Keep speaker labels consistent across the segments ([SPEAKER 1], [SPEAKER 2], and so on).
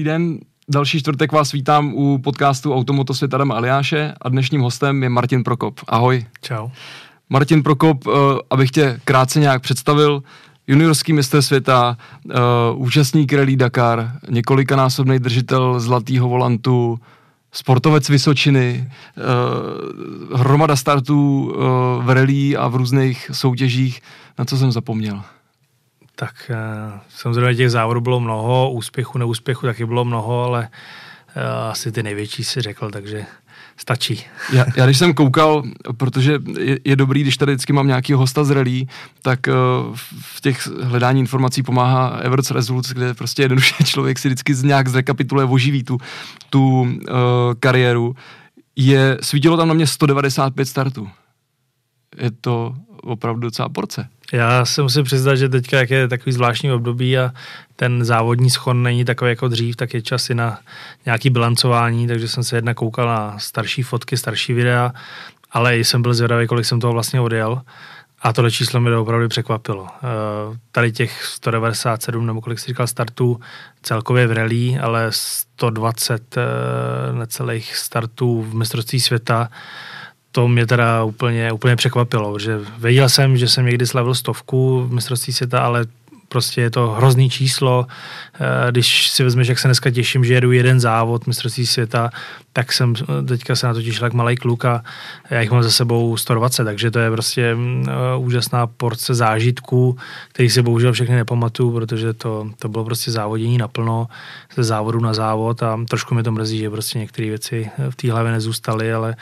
[SPEAKER 1] Dobrý den, další čtvrtek vás vítám u podcastu Automoto svět Adama Aliáše a dnešním hostem je Martin Prokop. Ahoj.
[SPEAKER 2] Čau.
[SPEAKER 1] Martin Prokop, uh, abych tě krátce nějak představil, juniorský mistr světa, uh, účastník Rally Dakar, několikanásobný držitel zlatého volantu, sportovec Vysočiny, uh, hromada startů v rally a v různých soutěžích. Na co jsem zapomněl?
[SPEAKER 2] Tak samozřejmě těch závodů bylo mnoho, úspěchu, neúspěchu taky bylo mnoho, ale asi ty největší si řekl, takže stačí.
[SPEAKER 1] Já, já když jsem koukal, protože je, je dobrý, když tady vždycky mám nějaký hosta z rally, tak uh, v těch hledání informací pomáhá Everts Results, kde prostě jednoduše člověk si vždycky nějak zrekapituluje, oživí tu, tu uh, kariéru. Je, svítilo tam na mě 195 startů. Je to opravdu docela porce.
[SPEAKER 2] Já se musím přiznat, že teďka, jak je takový zvláštní období a ten závodní schon není takový jako dřív, tak je čas i na nějaký bilancování, takže jsem se jedna koukal na starší fotky, starší videa, ale jsem byl zvědavý, kolik jsem toho vlastně odjel. A tohle číslo to opravdu překvapilo. Eh, tady těch 197, nebo kolik jsi říkal, startů celkově v rally, ale 120 eh, necelých startů v mistrovství světa, to mě teda úplně, úplně překvapilo, že věděl jsem, že jsem někdy slavil stovku v mistrovství světa, ale prostě je to hrozný číslo. Eh, když si vezmeš, jak se dneska těším, že jedu jeden závod mistrovství světa, tak jsem teďka se na to těšil jak malý kluk a já jich mám za sebou 120, takže to je prostě mm, eh, úžasná porce zážitků, který si bohužel všechny nepamatuju, protože to, to bylo prostě závodění naplno ze závodu na závod a trošku mi to mrzí, že prostě některé věci v té hlavě nezůstaly, ale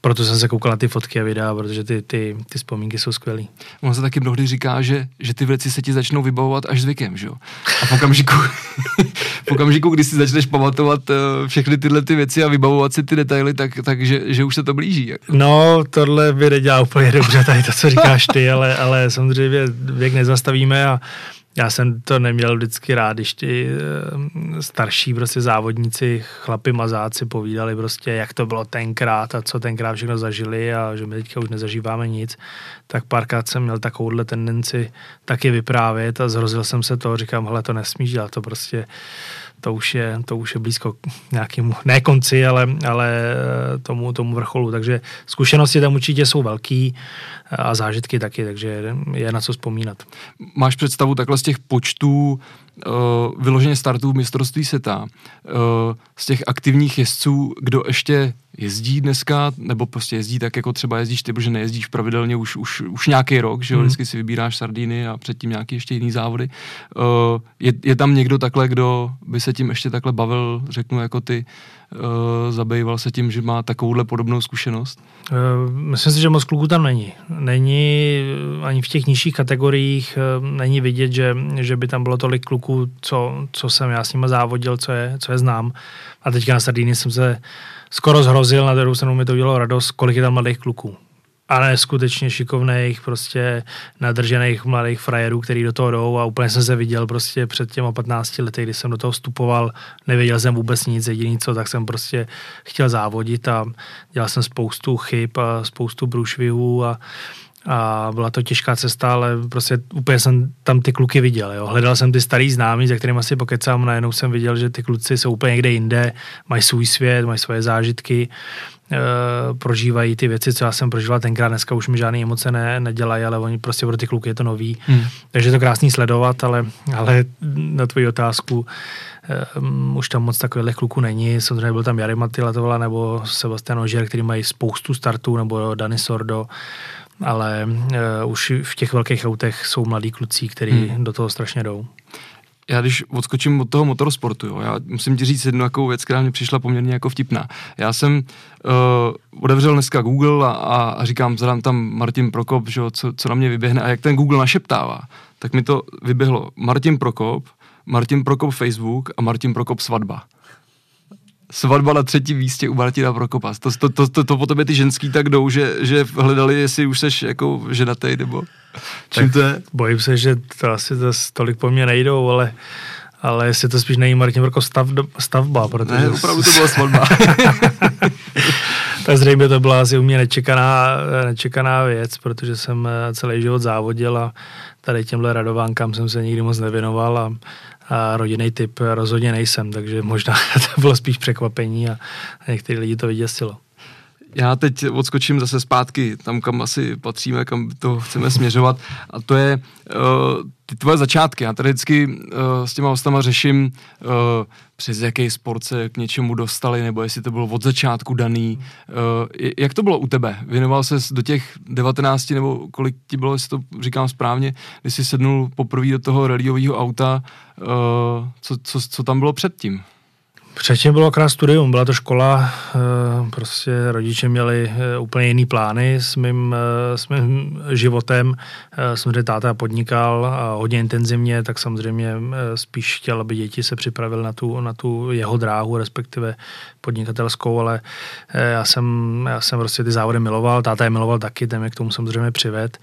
[SPEAKER 2] proto jsem se koukal na ty fotky a videa, protože ty, ty, ty vzpomínky jsou skvělé.
[SPEAKER 1] On se taky mnohdy říká, že, že ty věci se ti začnou vybavovat až zvykem, že jo? A v okamžiku, v okamžiku, kdy si začneš pamatovat uh, všechny tyhle ty věci a vybavovat si ty detaily, tak, tak že, že už se to blíží.
[SPEAKER 2] No, tohle by nedělá úplně dobře, tady to, co říkáš ty, ale, ale samozřejmě věk nezastavíme a já jsem to neměl vždycky rád, když ty eh, starší prostě závodníci, chlapi mazáci povídali prostě, jak to bylo tenkrát a co tenkrát všechno zažili a že my teďka už nezažíváme nic, tak párkrát jsem měl takovouhle tendenci taky vyprávět a zhrozil jsem se toho, říkám, hele, to nesmíš dělat, to prostě to už je, to už je blízko nějakému, ne konci, ale, ale eh, tomu, tomu vrcholu. Takže zkušenosti tam určitě jsou velký a zážitky taky, takže je na co vzpomínat.
[SPEAKER 1] Máš představu takhle z těch počtů uh, vyloženě startů mistrovství světa, uh, z těch aktivních jezdců, kdo ještě jezdí dneska, nebo prostě jezdí tak, jako třeba jezdíš ty, protože nejezdíš pravidelně už, už, už nějaký rok, že jo, hmm. vždycky si vybíráš sardíny a předtím nějaký ještě jiný závody. Uh, je, je tam někdo takhle, kdo by se tím ještě takhle bavil, řeknu jako ty, uh, zabýval se tím, že má takovouhle podobnou zkušenost?
[SPEAKER 2] Uh, myslím si, že moc kluků tam není. Není ani v těch nižších kategoriích, uh, není vidět, že, že by tam bylo tolik kluků, co, co jsem já s nimi závodil, co je, co je znám. A teďka na Sardíny jsem se skoro zhrozil, na druhou stranu mi to udělalo radost, kolik je tam mladých kluků. Ale skutečně šikovných, prostě nadržených mladých frajerů, který do toho jdou a úplně jsem se viděl prostě před těma 15 lety, kdy jsem do toho vstupoval, nevěděl jsem vůbec nic, jediný co, tak jsem prostě chtěl závodit a dělal jsem spoustu chyb a spoustu průšvihů a a byla to těžká cesta, ale prostě úplně jsem tam ty kluky viděl. Jo. Hledal jsem ty starý známí, za kterými asi pokecám, najednou jsem viděl, že ty kluci jsou úplně někde jinde, mají svůj svět, mají svoje zážitky, prožívají ty věci, co já jsem prožíval tenkrát, dneska už mi žádné emoce ne, nedělají, ale oni prostě pro ty kluky je to nový. Hmm. Takže je to krásný sledovat, ale, ale na tvoji otázku, Um, už tam moc takových kluků není. Samozřejmě byl tam Jary Matilatovala nebo Sebastian Ožer, který mají spoustu startů, nebo Dani Sordo ale uh, už v těch velkých autech jsou mladí kluci, kteří hmm. do toho strašně jdou.
[SPEAKER 1] Já když odskočím od toho motorsportu, jo, já musím ti říct jednu takovou věc, která mě přišla poměrně jako vtipná. Já jsem uh, otevřel dneska Google a, a říkám, zadám tam Martin Prokop, že, co, co na mě vyběhne. A jak ten Google našeptává, tak mi to vyběhlo. Martin Prokop, Martin Prokop Facebook a Martin Prokop svatba svatba na třetím místě u Martina Prokopa. To, to, to, to, to po tobě ty ženský tak jdou, že, že hledali, jestli už seš jako ženatý, nebo čím tak to je?
[SPEAKER 2] Bojím se, že to asi to tolik po mně nejdou, ale ale jestli to spíš není Martin Prokop stav, stavba, protože...
[SPEAKER 1] Ne, opravdu to byla svatba.
[SPEAKER 2] tak zřejmě to byla asi u mě nečekaná, nečekaná věc, protože jsem celý život závodil a tady těmhle radovánkám jsem se nikdy moc nevěnoval a, a rodinný typ rozhodně nejsem, takže možná to bylo spíš překvapení a některý lidi to vyděsilo.
[SPEAKER 1] Já teď odskočím zase zpátky tam, kam asi patříme, kam to chceme směřovat a to je uh, ty tvoje začátky. Já tady vždycky uh, s těma hostama řeším, uh, přes jaký sport se k něčemu dostali, nebo jestli to bylo od začátku daný. Uh, jak to bylo u tebe? Věnoval ses do těch 19, nebo kolik ti bylo, jestli to říkám správně, když jsi sednul poprvé do toho rallyového auta, uh, co, co, co tam bylo předtím?
[SPEAKER 2] Předtím bylo krát studium, byla to škola, eh, prostě rodiče měli eh, úplně jiný plány s mým, eh, s mým životem. Samozřejmě táta podnikal hodně intenzivně, tak samozřejmě spíš chtěl, aby děti se připravili na tu, na tu jeho dráhu, respektive podnikatelskou, ale já jsem, já jsem prostě ty závody miloval, táta je miloval taky, ten mě k tomu samozřejmě přived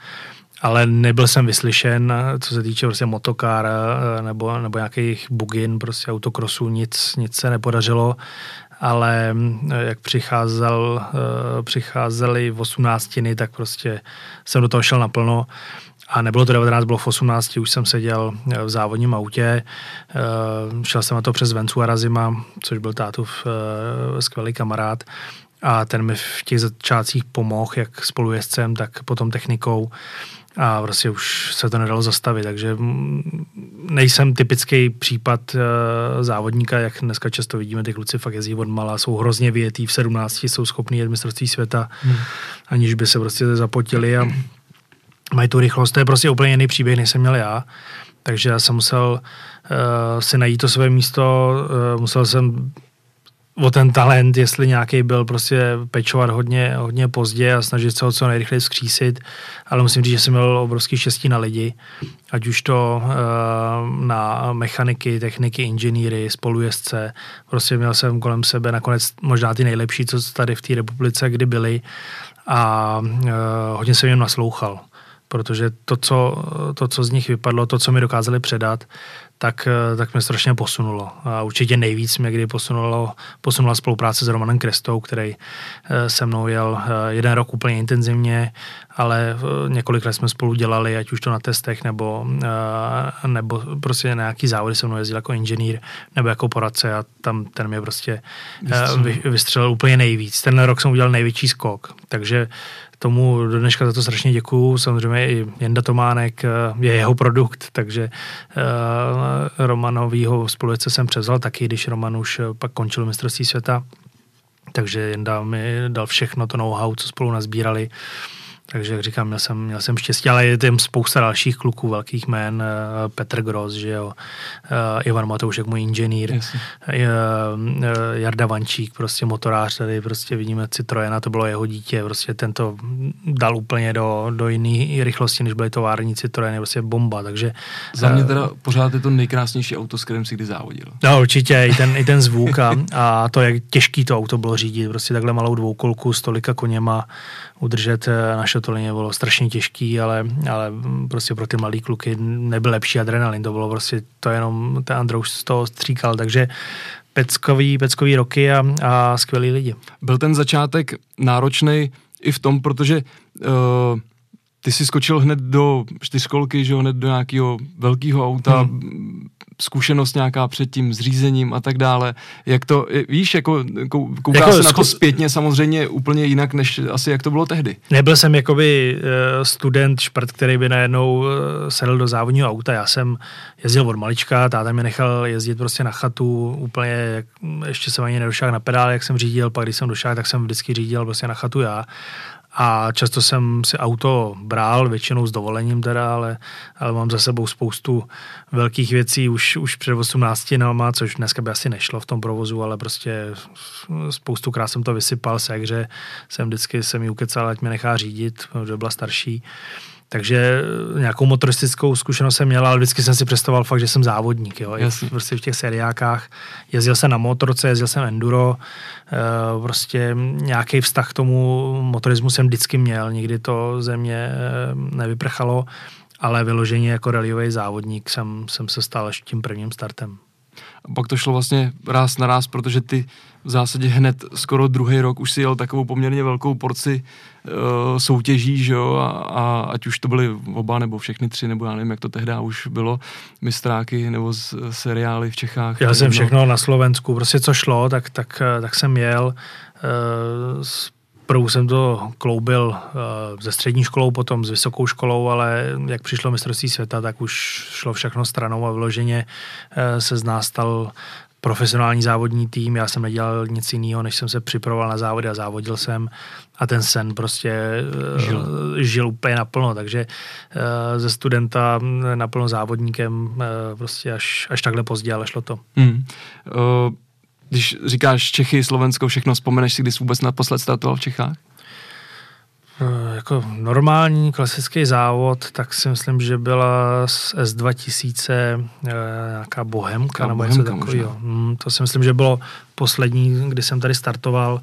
[SPEAKER 2] ale nebyl jsem vyslyšen, co se týče prostě motokár eh, nebo, nebo nějakých bugin, prostě autokrosů, nic, nic se nepodařilo, ale eh, jak přicházel, eh, přicházeli v 18, tak prostě jsem do toho šel naplno. A nebylo to 19, bylo v 18, už jsem seděl v závodním autě, šel jsem na to přes Vencu Arazima, což byl tátův skvělý kamarád. A ten mi v těch začátcích pomohl, jak spolujezdcem, tak potom technikou a prostě už se to nedalo zastavit, takže nejsem typický případ uh, závodníka, jak dneska často vidíme, ty kluci fakt jezdí od mala, jsou hrozně vyjetý, v 17 jsou schopní jet mistrovství světa, hmm. aniž by se prostě zapotili a mají tu rychlost, to je prostě úplně jiný příběh, než jsem měl já, takže já jsem musel uh, si najít to své místo, uh, musel jsem o ten talent, jestli nějaký byl, prostě pečovat hodně, hodně pozdě a snažit se ho co nejrychleji vzkřísit, ale musím říct, že jsem měl obrovský štěstí na lidi, ať už to uh, na mechaniky, techniky, inženýry, spolujezdce, prostě měl jsem kolem sebe nakonec možná ty nejlepší, co tady v té republice kdy byli. A uh, hodně jsem jim naslouchal protože to co, to, co z nich vypadlo, to, co mi dokázali předat, tak, eh, tak mě strašně posunulo. A určitě nejvíc mě kdy posunulo, posunula spolupráce s Romanem Krestou, který eh, se mnou jel eh, jeden rok úplně intenzivně, ale několik let jsme spolu dělali, ať už to na testech, nebo, nebo prostě nějaký závody se mnou jezdil jako inženýr, nebo jako poradce a tam ten mě prostě vystřelil, vystřelil úplně nejvíc. Ten rok jsem udělal největší skok, takže tomu do dneška za to strašně děkuju. Samozřejmě i Jenda Tománek eh, je jeho produkt, takže uh, Romanovýho spolujece jsem převzal taky, když Roman už eh, pak končil mistrovství světa. Takže Jenda mi dal všechno to know-how, co spolu nazbírali. Takže jak říkám, měl jsem, měl jsem štěstí, ale je tam spousta dalších kluků, velkých jmén, eh, Petr Gross, že jo, eh, Ivan Matoušek, můj inženýr, yes. Eh, Jarda Vančík, prostě motorář, tady prostě vidíme Citroena, to bylo jeho dítě, prostě tento dal úplně do, do jiné rychlosti, než byly tovární Citroeny, prostě bomba, takže...
[SPEAKER 1] Za mě teda pořád je to nejkrásnější auto, s kterým si kdy závodil.
[SPEAKER 2] No určitě, i ten, i ten zvuk a, a to, jak těžký to auto bylo řídit, prostě takhle malou dvoukolku s tolika koněma, udržet eh, na šotolině bylo strašně těžký, ale, ale prostě pro ty malý kluky nebyl lepší adrenalin, to bylo prostě to jenom ten Androuš z toho stříkal, takže peckový, peckový roky a, a skvělí lidi.
[SPEAKER 1] Byl ten začátek náročný i v tom, protože uh, ty jsi skočil hned do čtyřkolky, že hned do nějakého velkého auta, hmm zkušenost nějaká před tím zřízením a tak dále. Jak to, víš, jako kouká jako se na to zpětně samozřejmě úplně jinak, než asi jak to bylo tehdy.
[SPEAKER 2] Nebyl jsem jakoby eh, student šprt, který by najednou eh, sedl do závodního auta. Já jsem jezdil od malička, táta mě nechal jezdit prostě na chatu úplně, jak, ještě jsem ani nedošel na pedál, jak jsem řídil, pak když jsem došel, tak jsem vždycky řídil prostě na chatu já a často jsem si auto bral, většinou s dovolením teda, ale, ale mám za sebou spoustu velkých věcí už, už před 18 nama, což dneska by asi nešlo v tom provozu, ale prostě spoustu krát jsem to vysypal se, jsem vždycky se mi ukecal, ať mě nechá řídit, protože byla starší. Takže nějakou motoristickou zkušenost jsem měl, ale vždycky jsem si představoval fakt, že jsem závodník. Jo. Jasně. Prostě v těch seriákách. Jezdil jsem na motorce, jezdil jsem enduro, eh, prostě nějaký vztah k tomu motorismu jsem vždycky měl, nikdy to ze mě eh, nevyprchalo, ale vyloženě jako rallyový závodník jsem, jsem se stal až tím prvním startem.
[SPEAKER 1] A pak to šlo vlastně ráz na ráz, protože ty v zásadě hned skoro druhý rok už si jel takovou poměrně velkou porci soutěží, že jo, a, a ať už to byly oba nebo všechny tři, nebo já nevím, jak to tehdy už bylo, mistráky nebo z, seriály v Čechách.
[SPEAKER 2] Já jsem všechno na Slovensku, prostě co šlo, tak, tak, tak jsem jel. Uh, Prvu jsem to kloubil ze střední školou, potom s vysokou školou, ale jak přišlo mistrovství světa, tak už šlo všechno stranou a vyloženě uh, se z nás stal profesionální závodní tým, já jsem nedělal nic jiného, než jsem se připravoval na závody a závodil jsem a ten sen prostě eh, žil, žil úplně naplno, takže uh, ze studenta naplno závodníkem uh, prostě až, až takhle pozdě, ale šlo to. Hmm. Uh,
[SPEAKER 1] když říkáš Čechy, Slovensko, všechno, vzpomeneš si, kdy jsi vůbec naposled startoval v Čechách?
[SPEAKER 2] Eh, jako normální klasický závod, tak si myslím, že byla z S2000 eh, nějaká bohemka nebo něco takového. Hmm, to si myslím, že bylo poslední, kdy jsem tady startoval.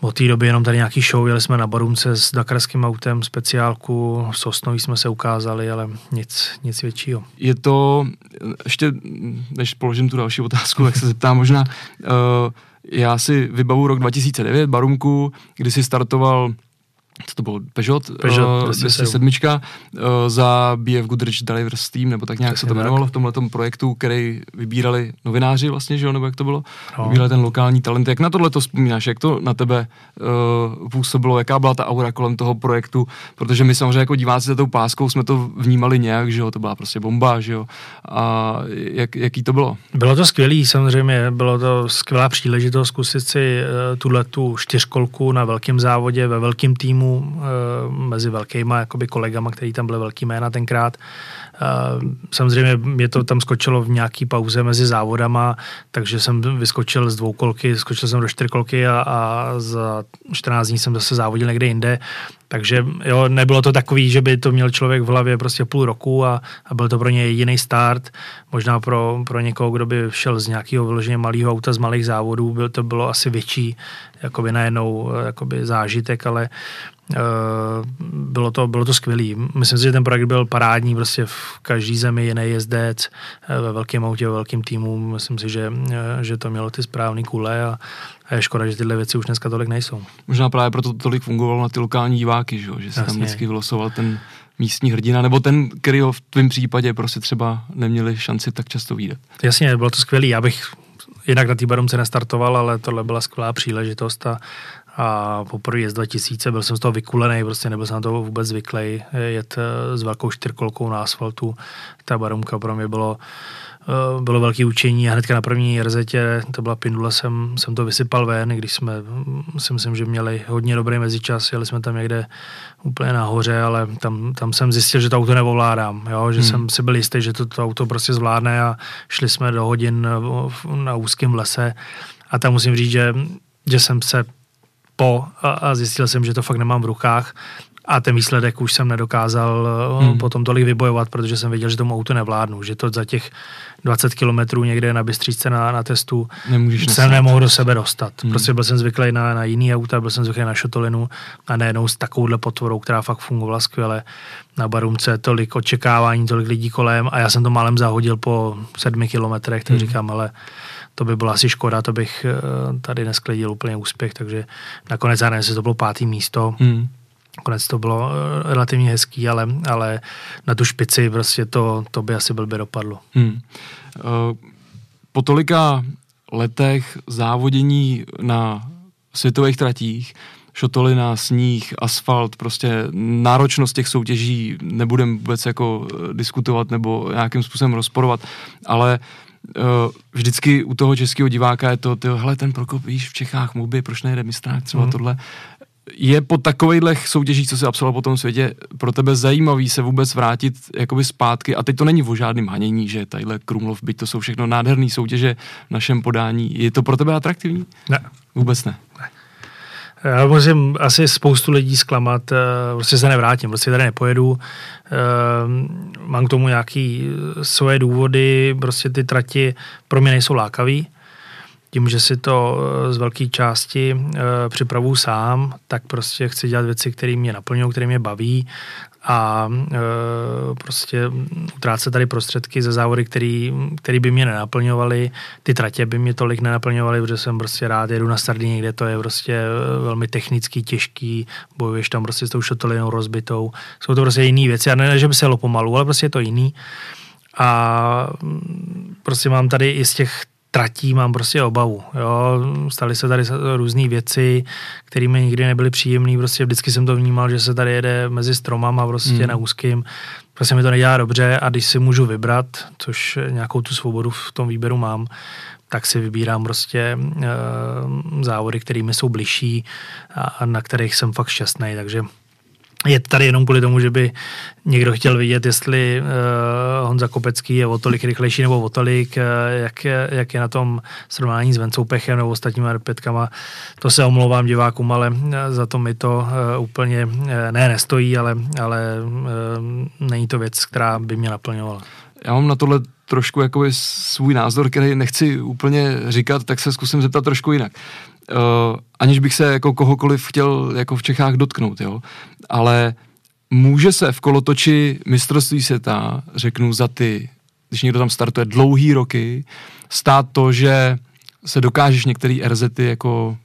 [SPEAKER 2] Od té doby jenom tady nějaký show, jeli jsme na Barunce s dakarským autem, speciálku, v Sosnoví jsme se ukázali, ale nic, nic většího.
[SPEAKER 1] Je to, ještě než položím tu další otázku, jak se zeptám možná, uh, já si vybavu rok 2009, Barumku, kdy si startoval co to bylo, Peugeot, Peugeot uh, 207 uh, za BF Goodrich Drivers Team, nebo tak nějak Přesně se to jmenovalo v tomhle projektu, který vybírali novináři vlastně, že jo, nebo jak to bylo? No. Vybírali ten lokální talent. Jak na tohle to vzpomínáš, jak to na tebe uh, působilo, jaká byla ta aura kolem toho projektu, protože my samozřejmě jako diváci za tou páskou jsme to vnímali nějak, že jo, to byla prostě bomba, že jo, a jak, jaký to bylo?
[SPEAKER 2] Bylo to skvělý, samozřejmě, bylo to skvělá příležitost zkusit si uh, tuhle tu čtyřkolku na velkém závodě, ve velkém týmu, týmu eh, mezi velkýma jakoby kolegama, který tam byly velký jména tenkrát. Eh, samozřejmě mě to tam skočilo v nějaký pauze mezi závodama, takže jsem vyskočil z dvoukolky, skočil jsem do čtyřkolky a, a za 14 dní jsem zase závodil někde jinde. Takže jo, nebylo to takový, že by to měl člověk v hlavě prostě půl roku a, a byl to pro ně jediný start. Možná pro, pro někoho, kdo by šel z nějakého vyloženě malého auta z malých závodů, byl, to bylo asi větší jakoby najednou jakoby zážitek, ale uh, bylo to, bylo to skvělý. Myslím si, že ten projekt byl parádní, prostě v každý zemi jiný jezdec, eh, ve velkém autě, ve velkém týmu. Myslím si, že, eh, že to mělo ty správné kule a, a je škoda, že tyhle věci už dneska tolik nejsou.
[SPEAKER 1] Možná právě proto to tolik fungovalo na ty lokální diváky, že, že se tam vždycky vylosoval ten místní hrdina, nebo ten, který ho v tvém případě prostě třeba neměli šanci tak často vidět.
[SPEAKER 2] Jasně, bylo to skvělé. Já bych jinak na té Barumce nestartoval, ale tohle byla skvělá příležitost a, a poprvé jezdil 2000 byl jsem z toho vykulený, prostě nebyl jsem na to vůbec zvyklý jet eh, s velkou čtyřkolkou na asfaltu. Ta Barumka pro mě bylo Eh, bylo velké učení a hnedka na první rzetě, to byla Pindula, jsem, jsem to vysypal ven, když jsme, si myslím, že měli hodně dobrý mezičas, jeli jsme tam někde úplně nahoře, ale tam, tam jsem zjistil, že to auto neovládám, jo? že hmm. jsem si byl jistý, že to, to auto prostě zvládne a šli jsme do hodin na úzkém lese a tam musím říct, že, že jsem se po a, a zjistil jsem, že to fakt nemám v rukách a ten výsledek už jsem nedokázal eh, hmm. potom tolik vybojovat, protože jsem věděl, že tomu auto nevládnu, že to za těch 20 kilometrů někde na Bystříčce na, na testu Nemůžeš jsem nemohl do sebe dostat. Hmm. Prostě byl jsem zvyklý na, na jiný auta, byl jsem zvyklý na šotolinu a nejenom s takovouhle potvorou, která fakt fungovala skvěle. Na Barumce tolik očekávání, tolik lidí kolem a já jsem to málem zahodil po sedmi kilometrech, tak hmm. říkám, ale to by byla asi škoda, to bych eh, tady nesklidil úplně úspěch, takže nakonec já nevím, to bylo pátý místo. Hmm Konec to bylo eh, relativně hezký, ale, ale na tu špici prostě to, to by asi blbě dopadlo. Hmm.
[SPEAKER 1] Eh, po tolika letech závodění na světových tratích, šotolina, sníh, asfalt, prostě náročnost těch soutěží nebudem vůbec jako eh, diskutovat nebo nějakým způsobem rozporovat, ale uh, vždycky u toho českého diváka je to, ty, hele, ten Prokop, víš, v Čechách moby, proč nejde mistrák, třeba mm. tohle je po takových soutěžích, co se absolvoval po tom světě, pro tebe zajímavý se vůbec vrátit jakoby zpátky? A teď to není o žádném hanění, že tadyhle Krumlov, byť to jsou všechno nádherné soutěže v našem podání. Je to pro tebe atraktivní?
[SPEAKER 2] Ne.
[SPEAKER 1] Vůbec ne. ne.
[SPEAKER 2] Já musím asi spoustu lidí zklamat, eh, prostě se nevrátím, prostě tady nepojedu, eh, mám k tomu nějaký svoje důvody, prostě ty trati pro mě nejsou lákavý, tím, že si to eh, z velké části připravu sám, tak prostě chci dělat věci, které mě naplňují, které mě baví a e, prostě utrácet tady prostředky ze závody, který, který by mě nenaplňovaly. Ty tratě by mě tolik nenaplňovaly, protože jsem prostě rád jedu na Sardině, kde to je prostě velmi technický, těžký, bojuješ tam prostě s tou šotolinou rozbitou. Jsou to prostě jiné věci. A ne, že by se jelo pomalu, ale prostě je to jiný. A prostě mám tady i z těch tratí mám prostě obavu. Jo. Staly se tady různé věci, které mi nikdy nebyly příjemné. Prostě vždycky jsem to vnímal, že se tady jede mezi stromama prostě hmm. na úzkým. Prostě mi to nedělá dobře a když si můžu vybrat, což nějakou tu svobodu v tom výběru mám, tak si vybírám prostě e, závody, kterými jsou bližší a, a na kterých jsem fakt šťastný. Takže je tady jenom kvůli tomu, že by někdo chtěl vidět, jestli uh, Honza Kopecký je o tolik rychlejší nebo o tolik, uh, jak, je, jak je na tom srovnání s Vencou Pechem nebo ostatními repětkama. To se omlouvám divákům, ale za to mi to uh, úplně uh, ne nestojí, ale, ale uh, není to věc, která by mě naplňovala.
[SPEAKER 1] Já mám na tohle trošku jakoby svůj názor, který nechci úplně říkat, tak se zkusím zeptat trošku jinak. Uh, aniž bych se jako kohokoliv chtěl jako v Čechách dotknout, jo. Ale může se v kolotoči mistrovství světa, řeknu za ty, když někdo tam startuje dlouhý roky, stát to, že se dokážeš některé RZty jako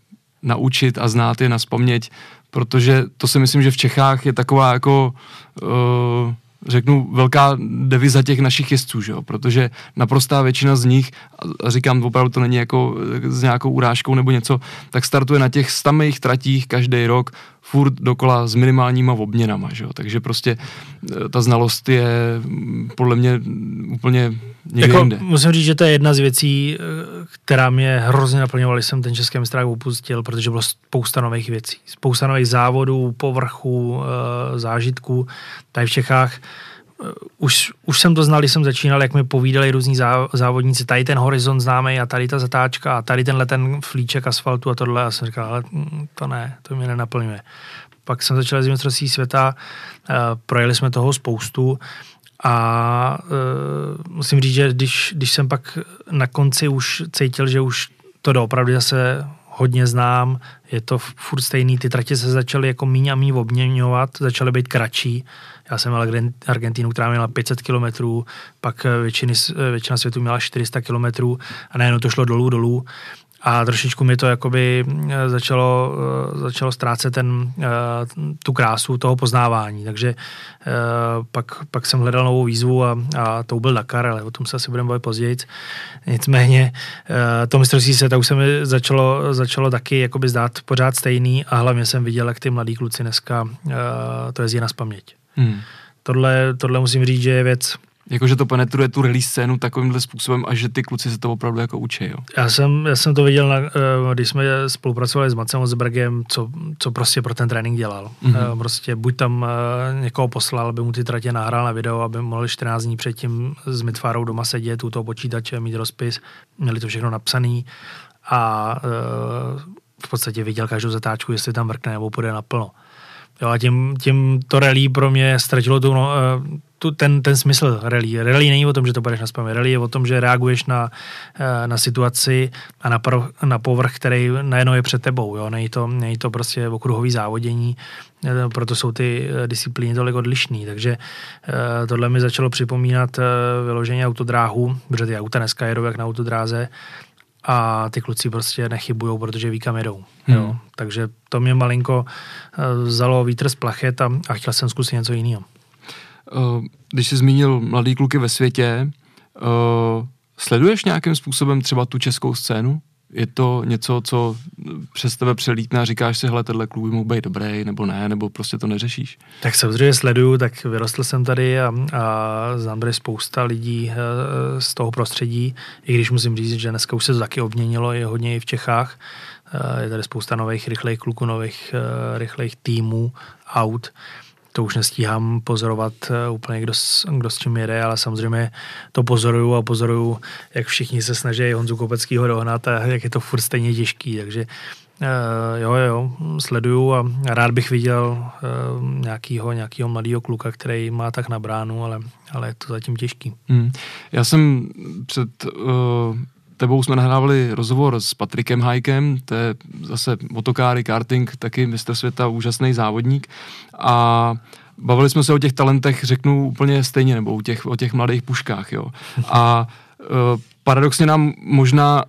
[SPEAKER 1] naučit a znát je na vzpomněť, protože to si myslím, že v Čechách je taková jako uh, řeknu, velká deviza těch našich jezdců, že jo? protože naprostá většina z nich, a říkám, opravdu to není jako s nějakou urážkou nebo něco, tak startuje na těch stamých tratích každý rok furt dokola s minimálníma obměnama, že jo? takže prostě e, ta znalost je mm, podle mě úplně někde jako, jinde.
[SPEAKER 2] Musím říct, že to je jedna z věcí, e, která mě hrozně naplňovala, když jsem ten český mistrák opustil, protože bylo spousta nových věcí, spousta nových závodů, povrchů, e, zážitků. Tady v Čechách už, už jsem to znal, když jsem začínal, jak mi povídali různí závodníci, tady ten horizont známý a tady ta zatáčka a tady tenhle ten flíček asfaltu a tohle. A jsem říkal, ale mm, to ne, to mě nenaplňuje. Pak jsem začal z mistrovství světa, uh, projeli jsme toho spoustu a uh, musím říct, že když, když jsem pak na konci už cítil, že už to doopravdy zase hodně znám, je to furt stejný, ty tratě se začaly jako míň a míň obměňovat, začaly být kratší, já jsem měl Argentínu, která měla 500 kilometrů, pak eh, většiny, eh, většina světu měla 400 kilometrů a najednou to šlo dolů, dolů. A trošičku mi to jakoby eh, začalo, začalo ztrácet ten, tu krásu toho poznávání. Takže pak, pak jsem hledal novou výzvu a, a to byl Dakar, ale o tom se asi budeme bavit později. Nicméně to mistrovství světa už se mi začalo, začalo taky jakoby zdát pořád stejný a hlavně jsem viděl, jak ty mladí kluci dneska to jezdí na spaměť. Hmm. Tohle, tohle musím říct, že je věc,
[SPEAKER 1] Jakože to penetruje tu release scénu takovýmhle způsobem a že ty kluci se to opravdu jako učí, jo?
[SPEAKER 2] Já jsem, já jsem to viděl, na, eh, když jsme spolupracovali s Macem Osbergem, co, co prostě pro ten trénink dělal. Mm-hmm. Prostě buď tam eh, někoho poslal, aby mu ty tratě nahrál na video, aby mohl 14 dní předtím s Mitfarou doma sedět, u toho počítače, mít rozpis, měli to všechno napsaný a v podstatě viděl každou zatáčku, jestli tam vrkne nebo půjde naplno. Jo, a tím, tím to rally pro mě ztratilo tu, no, eh, tu, ten, ten smysl rally. Rally není o tom, že to budeš na spamě. Rally je o tom, že reaguješ na, eh, na situaci a na, pro, na povrch, který najednou je před tebou. Jo? Není, to, není to prostě okruhový závodění, eh, proto jsou ty disciplíny tolik odlišný. Takže tohle mi začalo připomínat vyložení autodráhu, protože ty auta dneska jedou jak na autodráze, a ty kluci prostě nechybují, protože ví, kam jedou. Hmm. Jo. Takže to mě malinko uh, vzalo vítr z plachet a, a chtěl jsem zkusit něco jiného.
[SPEAKER 1] Uh, když jsi zmínil mladý kluky ve světě, uh, sleduješ nějakým způsobem třeba tu českou scénu? Je to něco, co přes tebe přelítne a říkáš si, hele, tenhle klub mohl být dobrý, nebo ne, nebo prostě to neřešíš?
[SPEAKER 2] Tak samozřejmě sleduju, tak vyrostl jsem tady a, a znám tady spousta lidí eh, z toho prostředí, i když musím říct, že dneska už se to taky obměnilo, je hodně i v Čechách. Eh, je tady spousta nových rychlejch kluků, nových eh, rychlejch týmů, aut to už nestíhám pozorovat eh, úplně, kdo, kdo s čím jede, ale samozřejmě to pozoruju a pozoruju, jak všichni se snaží Honzu Kopeckýho dohnat a jak je to furt stejně těžký, takže Uh, jo, jo, sleduju a rád bych viděl uh, nějakýho, nějakýho mladého kluka, který má tak na bránu, ale, ale je to zatím těžký.
[SPEAKER 1] Hmm. Já jsem před uh, tebou jsme nahrávali rozhovor s Patrikem Hajkem, to je zase motokáry, karting, taky mistr světa, úžasný závodník a bavili jsme se o těch talentech, řeknu úplně stejně, nebo o těch, o těch mladých puškách, jo. A uh, paradoxně nám možná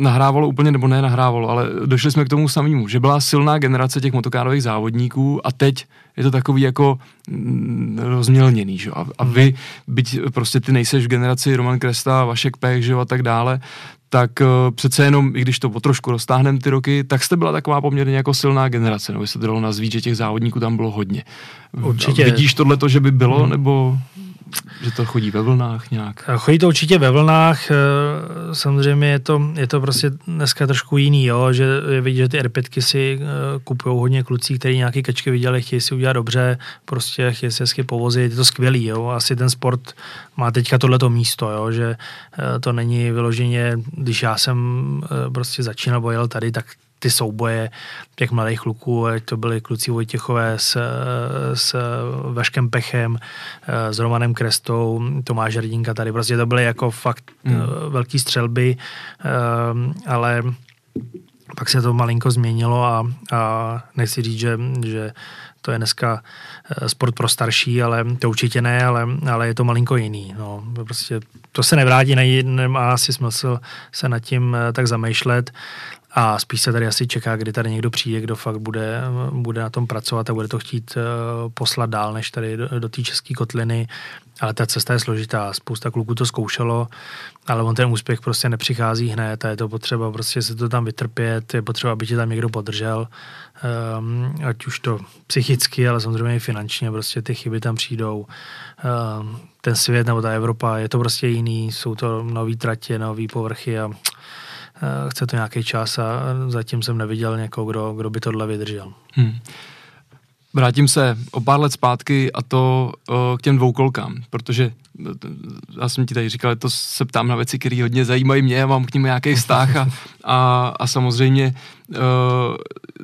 [SPEAKER 1] nahrávalo úplně, nebo ne nahrávalo, ale došli jsme k tomu samému, že byla silná generace těch motokárových závodníků a teď je to takový jako mm, rozmělněný, že? A, a vy, byť prostě ty nejseš v generaci Roman Kresta, Vašek Pech, že? a tak dále, tak uh, přece jenom, i když to po trošku roztáhneme ty roky, tak jste byla taková poměrně jako silná generace, nebo se to dalo nazvít, že těch závodníků tam bylo hodně.
[SPEAKER 2] Určitě.
[SPEAKER 1] Vidíš tohle, že by bylo, hmm. nebo že to chodí ve vlnách nějak?
[SPEAKER 2] Chodí to určitě ve vlnách, eh, samozřejmě je to, je to prostě dneska trošku jiný, jo? že je vidět, že ty r si eh, kupují hodně kluci, kteří nějaký kačky viděli, chtějí si udělat dobře, prostě chtějí si hezky povozit, je to skvělý, jo? asi ten sport má teďka tohleto místo, jo? že eh, to není vyloženě, když já jsem prostě začínal bojel tady, tak ty souboje těch mladých kluků, ať to byli kluci Vojtěchové s, s Vaškem Pechem, s Romanem Krestou, Tomáš Hrdinka tady, prostě to byly jako fakt hmm. velký střelby, ale pak se to malinko změnilo a, a nechci říct, že, že to je dneska sport pro starší, ale to určitě ne, ale, ale je to malinko jiný. No, prostě to se nevrátí, nemá asi smysl se nad tím tak zamýšlet a spíš se tady asi čeká, kdy tady někdo přijde, kdo fakt bude, bude na tom pracovat a bude to chtít uh, poslat dál, než tady do, do té české kotliny. Ale ta cesta je složitá. Spousta kluků to zkoušelo, ale on ten úspěch prostě nepřichází hned a je to potřeba prostě se to tam vytrpět, je potřeba, aby tě tam někdo podržel, um, ať už to psychicky, ale samozřejmě i finančně, prostě ty chyby tam přijdou. Um, ten svět nebo ta Evropa, je to prostě jiný, jsou to nový tratě, nový povrchy a Eh, chce to nějaký čas a zatím jsem neviděl někoho, kdo, kdo by tohle vydržel. Hmm.
[SPEAKER 1] Vrátím se o pár let zpátky a to o, k těm dvoukolkám, protože já jsem ti tady říkal, to se ptám na věci, které hodně zajímají mě, mám k ním nějaký vztah a, a, a samozřejmě uh,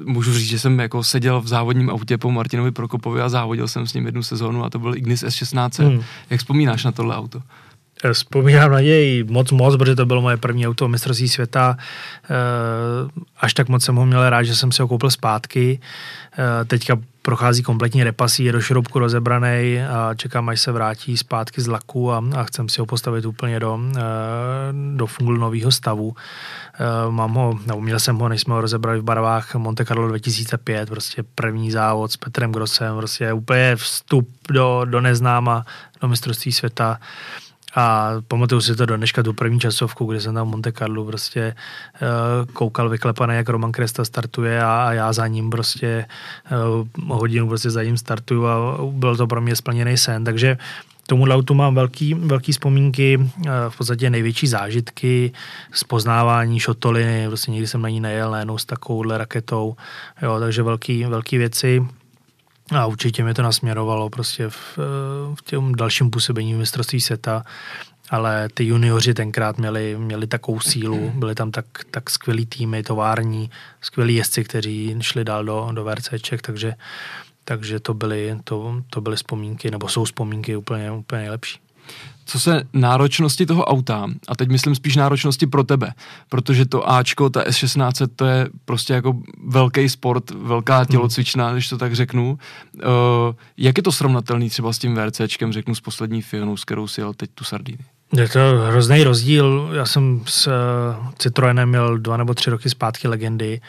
[SPEAKER 1] můžu říct, že jsem jako seděl v závodním autě po Martinovi Prokopovi a závodil jsem s ním jednu sezónu a to byl Ignis S16. Hmm. Jak vzpomínáš na tohle auto?
[SPEAKER 2] Eh, vzpomínám na něj moc moc, protože to bylo moje první auto mistrovství světa. Eh, až tak moc jsem ho měl rád, že jsem si ho koupil zpátky. Eh, teďka prochází kompletní repasí, je do šroubku rozebraný a čekám, až se vrátí zpátky z laku a, a chcem si ho postavit úplně do, do nového stavu. Mám ho, nebo měl jsem ho, než jsme ho rozebrali v barvách Monte Carlo 2005, prostě první závod s Petrem Grossem, prostě úplně vstup do, do neznáma, do mistrovství světa. A pamatuju si to do dneška, tu první časovku, kde jsem tam v Monte Carlo prostě uh, koukal vyklepané, jak Roman Kresta startuje a, já za ním prostě uh, hodinu prostě za ním startuju a byl to pro mě splněný sen, takže tomu autu mám velký, velký vzpomínky, uh, v podstatě největší zážitky, spoznávání šotoliny, prostě nikdy jsem na ní nejel, nejenom s takovouhle raketou, jo, takže velký, velký věci. A určitě mě to nasměrovalo prostě v, v těm dalším působení v mistrovství světa, ale ty junioři tenkrát měli, měli takovou sílu, byli tam tak, tak skvělý týmy, tovární, skvělí jezdci, kteří šli dál do, do VRCček, takže, takže to, byly, to, to byly vzpomínky, nebo jsou vzpomínky úplně, úplně nejlepší
[SPEAKER 1] co se náročnosti toho auta, a teď myslím spíš náročnosti pro tebe, protože to Ačko, ta S16, to je prostě jako velký sport, velká hmm. tělocvičná, když to tak řeknu. Uh, jak je to srovnatelný třeba s tím VRCčkem, řeknu, s poslední Fionou, s kterou si jel teď tu Sardíny?
[SPEAKER 2] Je to hrozný rozdíl. Já jsem s uh, Citroenem měl dva nebo tři roky zpátky legendy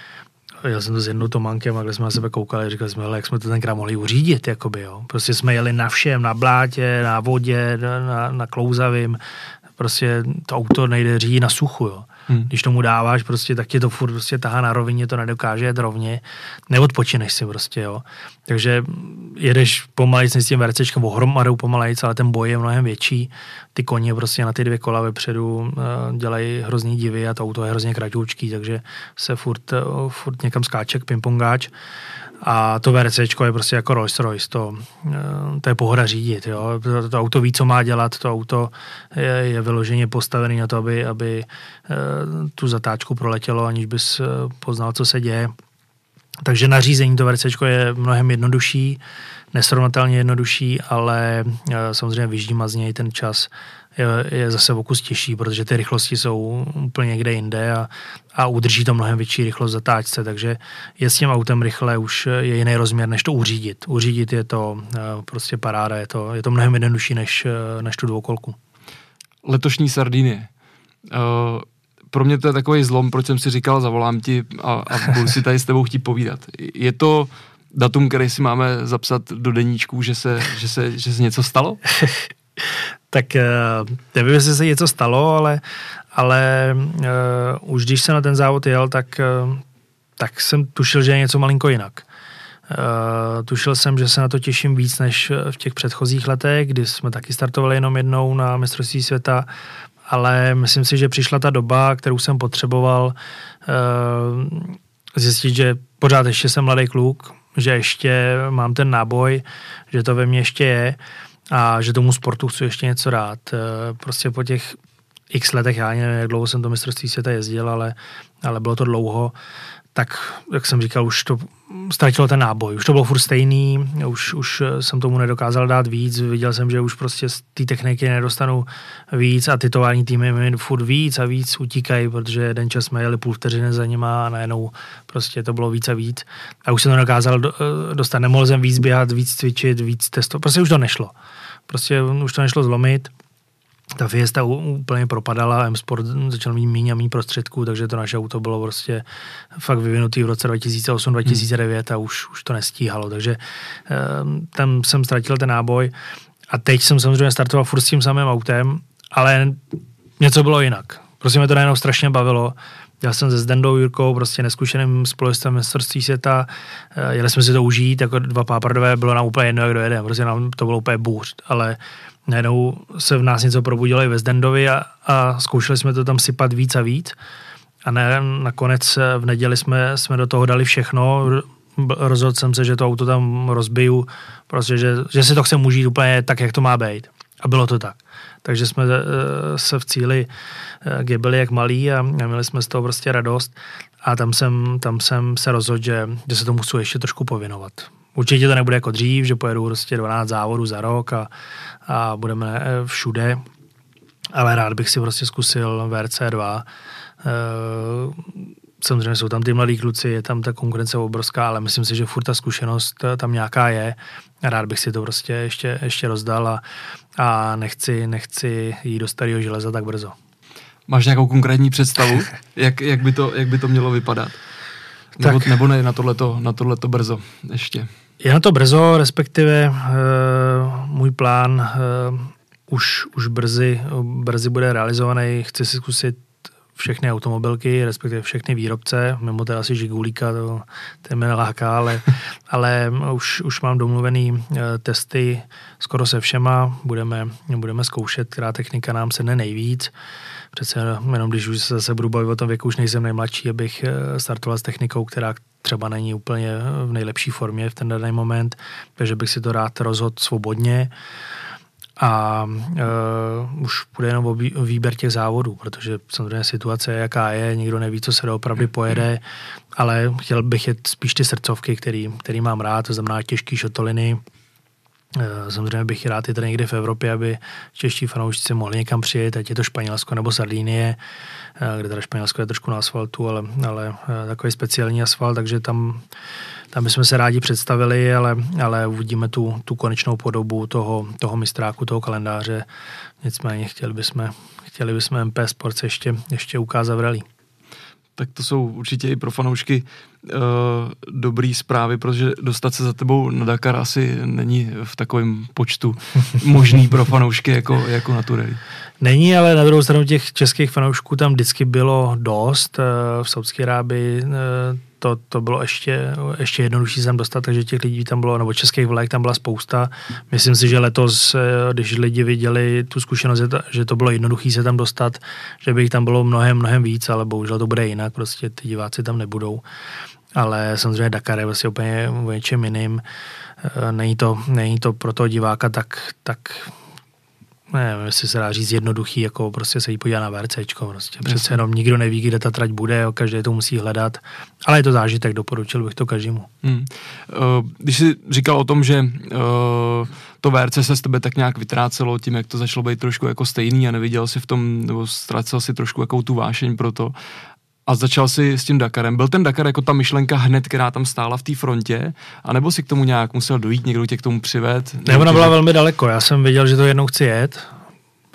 [SPEAKER 2] jel jsem to s jednou Tománkem a kde jsme na sebe koukali říkali jsme, jak jsme to tenkrát mohli uřídit, jakoby, jo. Prostě jsme jeli na všem, na blátě, na vodě, na, na klouzavým, prostě to auto nejde řídit na suchu, jo. Hmm. Když tomu dáváš, prostě, tak tě to furt prostě tahá na rovině, to nedokáže jet rovně, neodpočineš si prostě, jo. Takže jedeš pomalejc s tím VRCčkem, ohromadou pomalejc, ale ten boj je mnohem větší. Ty koně prostě na ty dvě kola vepředu uh, dělají hrozný divy a to auto je hrozně kratoučký, takže se furt, uh, furt někam skáče, pingpongáč. A to VRC je prostě jako Rolls Royce, to, eh, to je pohoda řídit. Jo? To, to auto ví, co má dělat, to auto je, je vyloženě postavené na to, aby, aby tu zatáčku proletělo, aniž bys poznal, co se děje Takže nařízení to VRC je mnohem jednodušší, nesrovnatelně jednodušší, ale eh, samozřejmě vyždíma z něj ten čas je, je zase vokus těžší, protože ty rychlosti jsou úplně někde jinde a, a udrží to mnohem větší rychlost zatáčce, takže je s tím autem rychle už je jiný rozměr, než to uřídit. Uřídit je to eh, prostě paráda, je to, je to mnohem jednodušší než, eh, než tu dvoukolku.
[SPEAKER 1] Letošní Sardinie. Uh, pro mě to je takový zlom, proč jsem si říkal, zavolám ti a, a budu si tady s tebou chtít povídat. Je to datum, který si máme zapsat do deníčku, že se, že se, že se něco stalo?
[SPEAKER 2] tak uh, nevím, jestli se něco stalo, ale, ale uh, už když jsem na ten závod jel, tak, uh, tak jsem tušil, že je něco malinko jinak. Uh, tušil jsem, že se na to těším víc než v těch předchozích letech, kdy jsme taky startovali jenom jednou na mistrovství světa, ale myslím si, že přišla ta doba, kterou jsem potřeboval uh, zjistit, že pořád ještě jsem mladý kluk, že ještě mám ten náboj, že to ve mně ještě je a že tomu sportu chci ještě něco dát. Eh, prostě po těch x letech, já nevím, jak dlouho jsem to mistrovství světa jezdil, ale, ale bylo to dlouho, tak, jak jsem říkal, už to ztratilo ten náboj. Už to bylo furt stejný, už, už jsem tomu nedokázal dát víc, viděl jsem, že už prostě z té techniky nedostanu víc a ty tovární týmy mi furt víc a víc utíkají, protože jeden čas jsme jeli půl vteřiny za nima a najednou prostě to bylo víc a víc. A už jsem to nedokázal dostat, nemohl jsem víc běhat, víc cvičit, víc testovat, prostě už to nešlo. Prostě už to nešlo zlomit ta Fiesta úplně propadala, M-Sport začal mít méně a méně prostředků, takže to naše auto bylo prostě fakt vyvinutý v roce 2008-2009 a už, už to nestíhalo, takže um, tam jsem ztratil ten náboj a teď jsem samozřejmě startoval furt s tím samým autem, ale něco bylo jinak. Prostě mě to najednou strašně bavilo. Já jsem se Zdendou Jurkou, prostě neskušeným společstvem mistrovství světa, eh, jeli jsme si to užít, jako dva pápardové, bylo nám úplně jedno, jak dojede, prostě nám to bylo úplně bůř, ale najednou se v nás něco probudilo i ve Zdendovi a, a zkoušeli jsme to tam sypat víc a víc. A ne, nakonec v neděli jsme, jsme do toho dali všechno, rozhodl jsem se, že to auto tam rozbiju, prostě, že, že si to chcem užít úplně tak, jak to má být. A bylo to tak. Takže jsme uh, se v cíli uh, gebili jak malí a, měli jsme z toho prostě radost. A tam jsem, tam jsem se rozhodl, že, že se tomu chci ještě trošku povinovat. Určitě to nebude jako dřív, že pojedu prostě 12 závodů za rok a, a budeme eh, všude, ale rád bych si prostě zkusil VRC2. Samozřejmě jsou tam ty mladí kluci, je tam ta konkurence obrovská, ale myslím si, že furt ta zkušenost eh, tam nějaká je. Rád bych si to prostě ještě, ještě rozdal a, a nechci, nechci jít do starého železa tak brzo.
[SPEAKER 1] Máš nějakou konkrétní představu, jak, jak, by, to, jak by to mělo vypadat? Nebo, tak. nebo ne, na tohleto, na tohleto brzo ještě?
[SPEAKER 2] Je na to brzo, respektive uh, můj plán uh, už, už brzy, brzy bude realizovaný. Chci si zkusit všechny automobilky, respektive všechny výrobce, mimo teda asi Žigulíka, to, to mě neláká, ale, ale už, už mám domluvený uh, testy skoro se všema, budeme, budeme zkoušet, která technika nám se nejvíc. Přece jenom když už se zase budu bavit o tom věku, už nejsem nejmladší, abych startoval s technikou, která třeba není úplně v nejlepší formě v ten daný moment, takže bych si to rád rozhodl svobodně a uh, už bude jenom o výběr těch závodů, protože samozřejmě situace je, jaká je, nikdo neví, co se doopravdy pojede, ale chtěl bych jet spíš ty srdcovky, který, který mám rád, to znamená těžký šotoliny, Eh, samozřejmě bych rád i tady někde v Evropě, aby čeští fanoušci mohli někam přijet, ať je to Španělsko nebo Sardinie, eh, kde teda Španělsko je trošku na asfaltu, ale, ale takový speciální asfalt, takže tam, tam bychom se rádi představili, ale, ale uvidíme tu, tu konečnou podobu toho, toho mistráku, toho kalendáře. Nicméně chtěli bychom, chtěli bychom MP Sports ještě, ještě ukázat v rally
[SPEAKER 1] tak to jsou určitě i pro fanoušky uh, dobrý zprávy, protože dostat se za tebou na Dakar asi není v takovém počtu možný pro fanoušky jako, jako na Tureli.
[SPEAKER 2] Není, ale na druhou stranu těch českých fanoušků tam vždycky bylo dost. Uh, v Saudské Arábii uh, to, to bylo ještě, ještě jednodušší sem dostat, takže těch lidí tam bylo, nebo českých vlajek tam byla spousta. Myslím si, že letos, eh, když lidi viděli tu zkušenost, že to bylo jednoduché se tam dostat, že by jich tam bylo mnohem, mnohem víc, ale bohužel to bude jinak, prostě ty diváci tam nebudou. Ale samozřejmě Dakar je vlastně úplně o něčem jiným. Eh, není to, není to pro toho diváka tak, tak nevím, jestli se dá říct jednoduchý, jako prostě se jí podívat na VRCčko, prostě. Přece jenom nikdo neví, kde ta trať bude, jo, každý to musí hledat, ale je to zážitek, doporučil bych to každému. Hmm.
[SPEAKER 1] Když jsi říkal o tom, že to VRC se z tebe tak nějak vytrácelo tím, jak to začalo být trošku jako stejný a neviděl si v tom, nebo ztracel si trošku jako tu vášeň pro to a začal si s tím Dakarem. Byl ten Dakar jako ta myšlenka hned, která tam stála v té frontě, anebo si k tomu nějak musel dojít, někdo tě k tomu přived?
[SPEAKER 2] Ne, ona byla velmi daleko. Já jsem věděl, že to jednou chci jet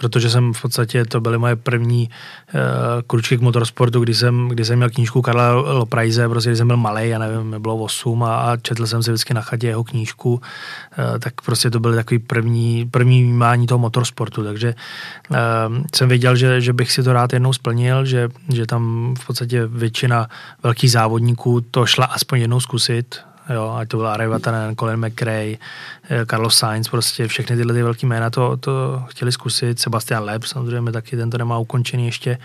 [SPEAKER 2] protože jsem v podstatě, to byly moje první uh, kručky k motorsportu, kdy jsem, kdy jsem měl knížku Karla Loprajze, prostě když jsem byl malý, já nevím, mi bylo 8 a, a četl jsem si vždycky na chatě jeho knížku, uh, tak prostě to byly takový první, první vnímání toho motorsportu, takže uh, jsem věděl, že, že bych si to rád jednou splnil, že, že tam v podstatě většina velkých závodníků to šla aspoň jednou zkusit, jo, ať to byl Ari Vatanen, Colin McRae, eh, Carlos Sainz, prostě všechny tyhle ty velké jména to, to chtěli zkusit, Sebastian Leb samozřejmě taky, ten to nemá ukončený ještě,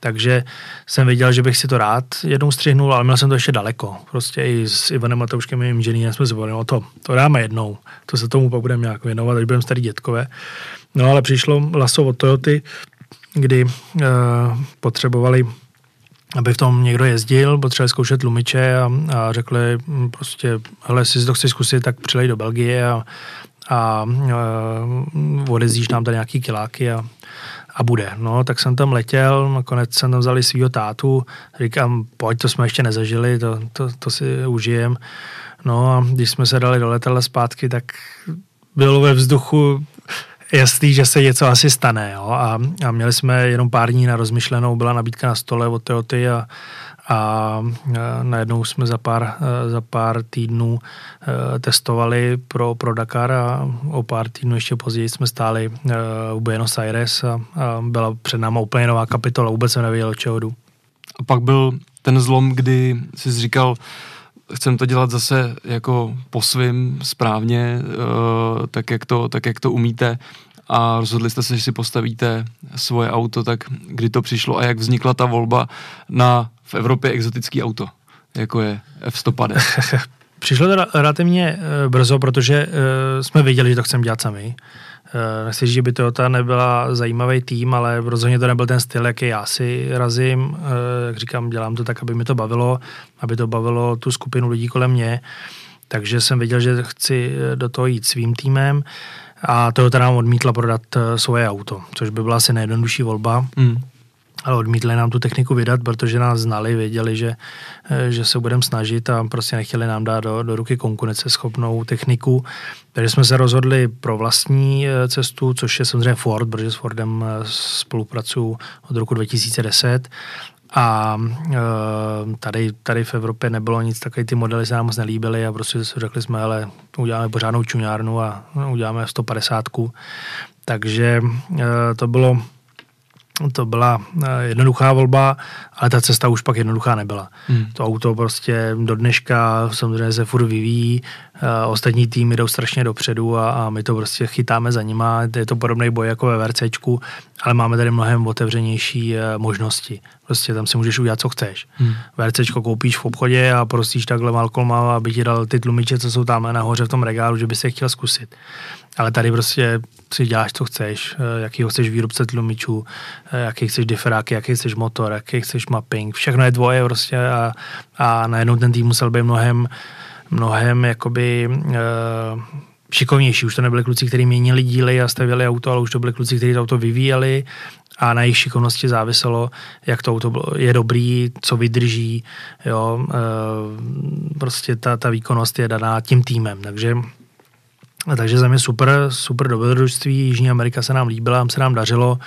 [SPEAKER 2] takže jsem věděl, že bych si to rád jednou střihnul, ale měl jsem to ještě daleko. Prostě i s Ivanem Matouškem, mým inženýrem, jsme si no to, to dáme jednou. To se tomu pak budeme nějak věnovat, až budeme starý dětkové. No ale přišlo laso od Toyoty, kdy uh, potřebovali aby v tom někdo jezdil, potřebovali zkoušet lumiče a, a řekli hm, prostě, hele, jestli to chceš zkusit, tak přilej do Belgie a, a, a odezdíš nám tady nějaký kiláky a, a bude. No, tak jsem tam letěl, nakonec jsem tam vzali svýho tátu, říkám, pojď, to jsme ještě nezažili, to, to, to si užijem. No a když jsme se dali do letadla zpátky, tak bylo ve vzduchu jasný, že se něco asi stane. Jo? A, a měli jsme jenom pár dní na rozmyšlenou, byla nabídka na stole od Toyoty a, a najednou jsme za pár, za pár týdnů e, testovali pro, pro Dakar a o pár týdnů ještě později jsme stáli e, u Buenos Aires a, a byla před náma úplně nová kapitola, vůbec jsem nevěděl, čeho jdu.
[SPEAKER 1] A pak byl ten zlom, kdy jsi říkal, chcem to dělat zase jako po svým správně, uh, tak, jak to, tak jak to umíte a rozhodli jste se, že si postavíte svoje auto, tak kdy to přišlo a jak vznikla ta volba na v Evropě exotický auto, jako je F-150?
[SPEAKER 2] Přišlo to relativně eh, brzo, protože uh, jsme věděli, že to chceme dělat sami. Eh, nechci, že by Toyota nebyla zajímavý tým, ale rozhodně to nebyl ten styl, jaký já si razím. Eh, jak říkám, dělám to tak, aby mi to bavilo, aby to bavilo tu skupinu lidí kolem mě. Takže jsem věděl, že chci eh, do toho jít svým týmem a Toyota nám odmítla prodat svoje auto, což by byla asi nejjednodušší volba. Mm ale odmítli nám tu techniku vydat, protože nás znali, věděli, že, eh, že se budeme snažit a prostě nechtěli nám dát do, do ruky konkurenceschopnou techniku. Takže jsme se rozhodli pro vlastní eh, cestu, což je samozřejmě Ford, protože s Fordem eh, spolupracuju od roku 2010 a tady, tady v Evropě nebylo nic, takové ty modely se nám moc nelíbily a prostě řekli jsme, ale uděláme pořádnou čuňárnu a uděláme 150. Takže to bylo to byla eh, jednoduchá volba, ale ta cesta už pak jednoduchá nebyla. Hmm. To auto prostě do dneška samozřejmě se furt vyvíjí, ostatní týmy jdou strašně dopředu a, a my to prostě chytáme za nima. Je to podobný boj jako ve VRCčku, ale máme tady mnohem otevřenější uh, možnosti. Prostě tam si můžeš udělat, co chceš. Hmm. VRCčko koupíš v obchodě a prostíš takhle Malcolma, aby ti dal ty tlumiče, co jsou tam nahoře v tom regálu, že by se chtěl zkusit. Ale tady prostě si děláš, co chceš, eh, jaký chceš výrobce tlumičů, eh, jaký chceš diferáky, jaký chceš motor, jaký chceš mapping, všechno je dvoje prostě a, a najednou ten tým musel být mnohem, mnohem jakoby uh, šikovnější. Už to nebyli kluci, kteří měnili díly a stavěli auto, ale už to byli kluci, kteří to auto vyvíjeli a na jejich šikovnosti záviselo, jak to auto je dobrý, co vydrží, jo, prostě ta, ta výkonnost je daná tím týmem, takže takže za mě super, super dobrodružství. Jižní Amerika se nám líbila, se nám dařilo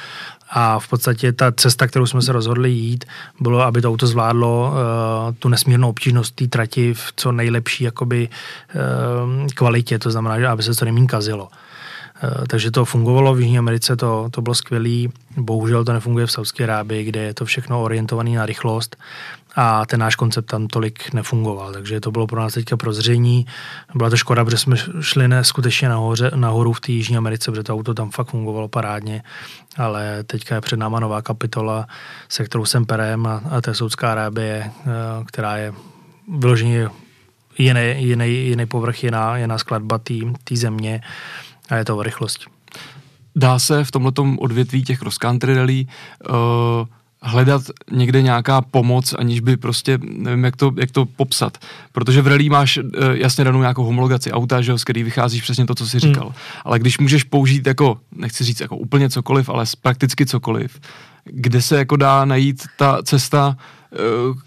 [SPEAKER 2] a v podstatě ta cesta, kterou jsme se rozhodli jít, bylo, aby to auto zvládlo uh, tu nesmírnou obtížnost té trati v co nejlepší jakoby, uh, kvalitě, to znamená, že aby se to nemín kazilo. Uh, takže to fungovalo v Jižní Americe, to, to bylo skvělé. Bohužel to nefunguje v Saudské Arábii, kde je to všechno orientované na rychlost a ten náš koncept tam tolik nefungoval, takže to bylo pro nás teďka prozření. Byla to škoda, protože jsme šli ne, skutečně nahoře, nahoru v té Jižní Americe, protože to auto tam fakt fungovalo parádně, ale teďka je před náma nová kapitola, se kterou jsem perem a, a to je Saudská Arábie, eh, která je vyloženě jiný, jiný, jiný povrch, jiná, jiná skladba té země a je to o rychlosti.
[SPEAKER 1] dá se v tomto odvětví těch cross country rally uh, hledat někde nějaká pomoc, aniž by prostě, nevím, jak to, jak to popsat. Protože v rally máš uh, jasně danou nějakou homologaci auta, že, z který vycházíš přesně to, co jsi říkal. Hmm. Ale když můžeš použít jako, nechci říct jako úplně cokoliv, ale prakticky cokoliv, kde se jako dá najít ta cesta, eh,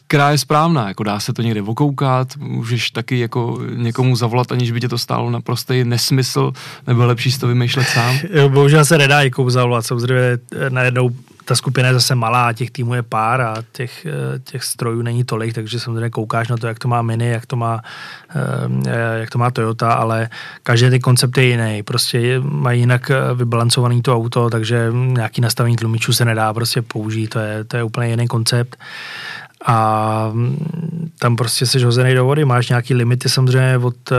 [SPEAKER 1] která je správná, jako dá se to někde okoukat, můžeš taky jako někomu zavolat, aniž by tě to stálo naprostý nesmysl, nebo lepší si to vymýšlet sám?
[SPEAKER 2] Jo, bohužel se nedá někomu zavolat, samozřejmě najednou ta skupina je zase malá, těch týmů je pár a těch, eh, těch strojů není tolik, takže samozřejmě koukáš na to, jak to má Mini, jak to má, eh, jak to má Toyota, ale každý ty koncept je jiný. Prostě mají jinak eh, vybalancovaný to auto, takže nějaký nastavení tlumičů se nedá prostě použít, to je, to je úplně jiný koncept a mm, tam prostě jsi hozený do vody, máš nějaký limity samozřejmě, od, eh,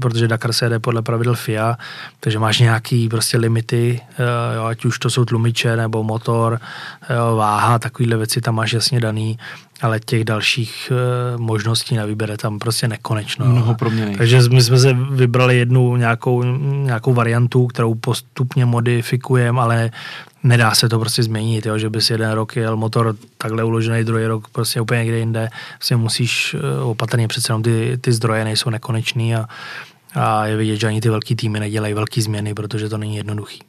[SPEAKER 2] protože Dakar se jede podle pravidel FIA, takže máš nějaký prostě limity, eh, jo, ať už to jsou tlumiče nebo motor, jo, váha, takovýhle věci tam máš jasně daný, ale těch dalších uh, možností na výběr je tam prostě nekonečno.
[SPEAKER 1] Mnoho proměny.
[SPEAKER 2] Takže my jsme se vybrali jednu nějakou, nějakou variantu, kterou postupně modifikujeme, ale nedá se to prostě změnit, jo, že bys jeden rok jel motor takhle uložený, druhý rok prostě úplně někde jinde. Prostě musíš eh, opatrně přece jenom ty, ty zdroje nejsou nekonečný a, a je vidět, že ani ty velký týmy nedělají velké změny, protože to není jednoduchý.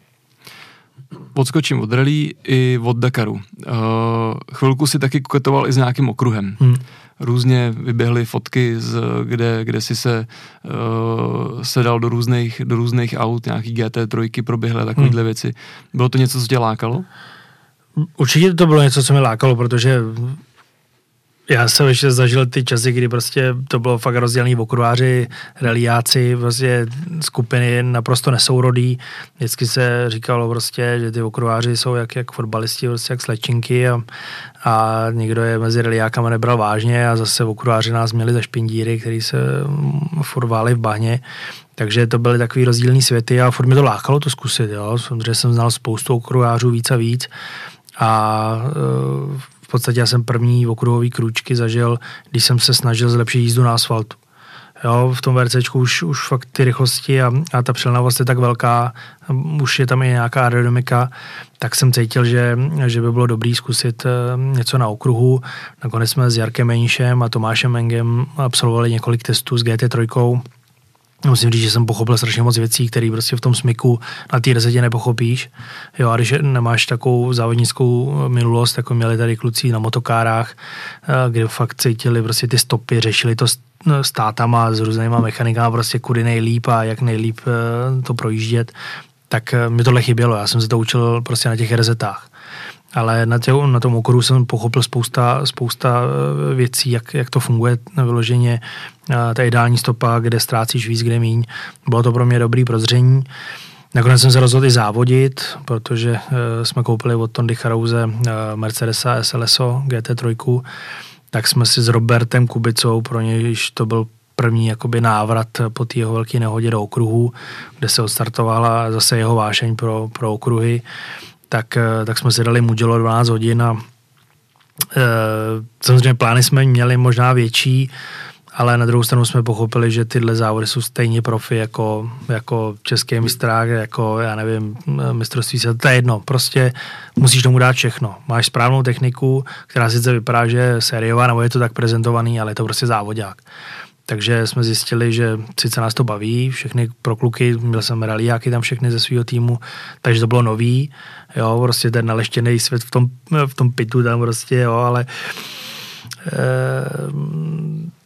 [SPEAKER 1] Odskočím od rally i od Dakaru. Uh, chvilku si taky koketoval i s nějakým okruhem. Hmm různě vyběhly fotky, z, kde, kde si se uh, sedal do různých, do různých aut, nějaký GT3 proběhly takovéhle hmm. věci. Bylo to něco, co tě lákalo?
[SPEAKER 2] Určitě to bylo něco, co mě lákalo, protože já jsem ještě zažil ty časy, kdy prostě to bylo fakt rozdělený v okruháři, reliáci, prostě skupiny naprosto nesourodý. Vždycky se říkalo prostě, že ty okruháři jsou jak, jak fotbalisti, prostě jak slečinky a, a někdo je mezi reliákama nebral vážně a zase v okruháři nás měli za špindíry, který se furt v bahně. Takže to byly takový rozdílný světy a furt mi to lákalo to zkusit. Jo. Samozřejmě jsem znal spoustu okruhářů víc a víc a v podstatě já jsem první okruhový krůčky zažil, když jsem se snažil zlepšit jízdu na asfaltu. Jo, v tom VRC už, už fakt ty rychlosti a, a ta přilnavost je tak velká, už je tam i nějaká aerodynamika, tak jsem cítil, že, že by bylo dobré zkusit eh, něco na okruhu. Nakonec jsme s Jarkem Meníšem a Tomášem Mengem absolvovali několik testů s GT3, Musím říct, že jsem pochopil strašně moc věcí, které prostě v tom smyku na té rezetě nepochopíš. Jo, a když nemáš takovou závodnickou minulost, jako měli tady kluci na motokárách, eh, kde fakt cítili prostě ty stopy, řešili to s no, státama, s různýma mechanikama, prostě kudy nejlíp a jak nejlíp eh, to projíždět, tak eh, mi tohle chybělo. Já jsem se to učil prostě na těch rezetách ale na, tě, na tom okruhu jsem pochopil spousta, spousta eh, věcí, jak, jak to funguje vyloženě, eh, ta ideální stopa, kde ztrácíš víc, kde míň. Bylo to pro mě dobrý prozření. Nakonec jsem se rozhodl i závodit, protože uh, jsme koupili od Tondy Charouze uh, Mercedesa SLSO GT3, tak jsme si s Robertem Kubicou, pro něj to byl první jakoby návrat po té jeho velké nehodě do okruhu, kde se odstartovala zase jeho vášeň pro, pro okruhy tak, eh, tak jsme si dali Mugello 12 hodin a e, samozřejmě plány jsme měli možná větší, ale na druhou stranu jsme pochopili, že tyhle závody jsou stejně profi jako, jako český mistrák, jako já nevím, mistrovství se, to je jedno, prostě musíš tomu dát všechno. Máš správnou techniku, která sice vypadá, že je sériová, nebo je to tak prezentovaný, ale je to prostě závodák. Takže jsme zjistili, že sice nás to baví, všechny pro kluky, měl jsem rallyáky tam všechny ze svého týmu, takže to bylo nový, jo, prostě ten naleštěný svět v tom, v tom pitu tam prostě, jo, ale
[SPEAKER 1] e,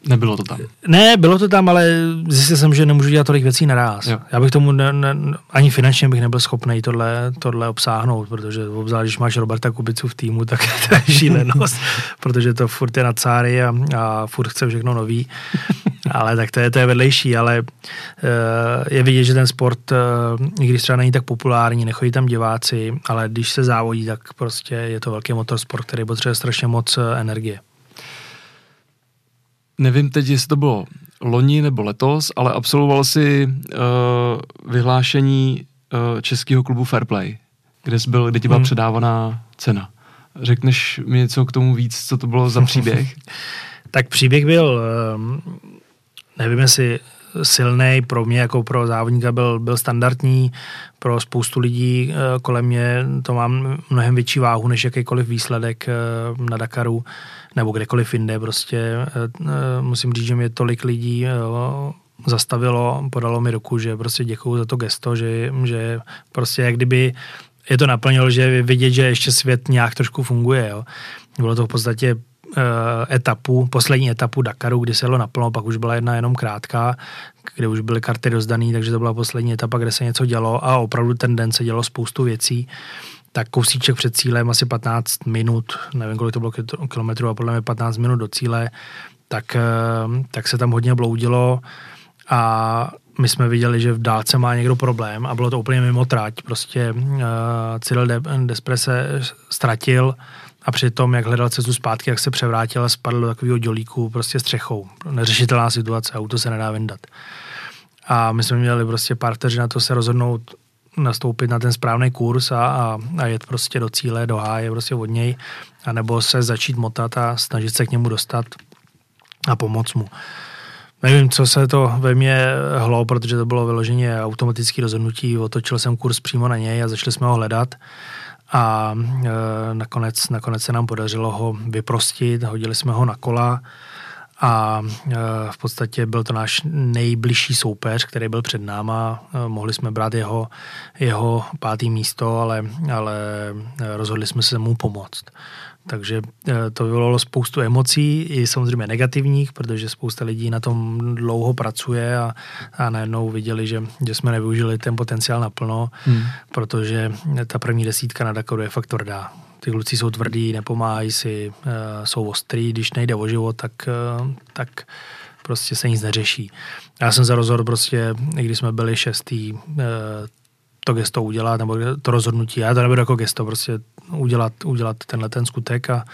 [SPEAKER 1] Nebylo to tam.
[SPEAKER 2] Ne, bylo to tam, ale zjistil jsem, že nemůžu dělat tolik věcí naraz. Jo. Já bych tomu ne, ne, ani finančně bych nebyl schopný tohle, tohle obsáhnout, protože obzvlášť, když máš Roberta Kubicu v týmu, tak to je šílenost, protože to furt je na cáry a, a furt chce všechno nový. Ale tak to je, to je vedlejší, ale uh, je vidět, že ten sport, uh, i když třeba není tak populární, nechodí tam diváci, ale když se závodí, tak prostě je to velký motorsport, který potřebuje strašně moc uh, energie
[SPEAKER 1] nevím teď, jestli to bylo loni nebo letos, ale absolvoval si uh, vyhlášení uh, českého klubu Fairplay, kde jsi byl, kde ti byla hmm. předávaná cena. Řekneš mi něco k tomu víc, co to bylo za příběh?
[SPEAKER 2] tak příběh byl, nevím, jestli silný, pro mě jako pro závodníka byl, byl standardní, pro spoustu lidí eh, kolem mě to mám mnohem větší váhu než jakýkoliv výsledek eh, na Dakaru nebo kdekoliv jinde. Prostě eh, musím říct, že mě tolik lidí zastavilo, podalo mi ruku, že prostě děkuju za to gesto, že, že prostě jak kdyby je to naplnilo, že vidět, že ještě svět nějak trošku funguje. Jo. Bylo to v podstatě etapu, poslední etapu Dakaru, kdy se jelo naplno, pak už byla jedna jenom krátká, kde už byly karty rozdaný, takže to byla poslední etapa, kde se něco dělo a opravdu ten den se dělo spoustu věcí. Tak kousíček před cílem, asi 15 minut, nevím, kolik to bylo kilometrů, a podle mě 15 minut do cíle, tak, eh, tak se tam hodně bloudilo a my jsme viděli, že v dálce má někdo problém a bylo to úplně mimo trať. Prostě uh, Cyril Despres se ztratil, a přitom, jak hledal cestu zpátky, jak se převrátil a spadl do takového dělíku prostě střechou. Neřešitelná situace, auto se nedá vyndat. A my jsme měli prostě pár vteřin na to se rozhodnout nastoupit na ten správný kurz a, a, a jet prostě do cíle, do háje prostě od něj, anebo se začít motat a snažit se k němu dostat a pomoct mu. Nevím, co se to ve mně hlo, protože to bylo vyloženě automatické rozhodnutí. Otočil jsem kurz přímo na něj a začali jsme ho hledat a e, nakonec, nakonec se nám podařilo ho vyprostit, hodili jsme ho na kola a e, v podstatě byl to náš nejbližší soupeř, který byl před náma. E, mohli jsme brát jeho, jeho pátý místo, ale, ale rozhodli jsme se mu pomoct. Takže eh, to vyvolalo spoustu emocí, i samozřejmě negativních, protože spousta lidí na tom dlouho pracuje a, a najednou viděli, že, že jsme nevyužili ten potenciál naplno, hmm. protože ta první desítka na Dakaru je fakt tvrdá. Ty kluci jsou tvrdí, nepomáhají si, uh, jsou ostrý, když nejde o život, tak, uh, tak prostě se nic neřeší. Já jsem za rozhod prostě, i když jsme byli šestý, to gesto udělat, nebo to rozhodnutí. Já to nebudu jako gesto, prostě udělat, udělat tenhle ten skutek a,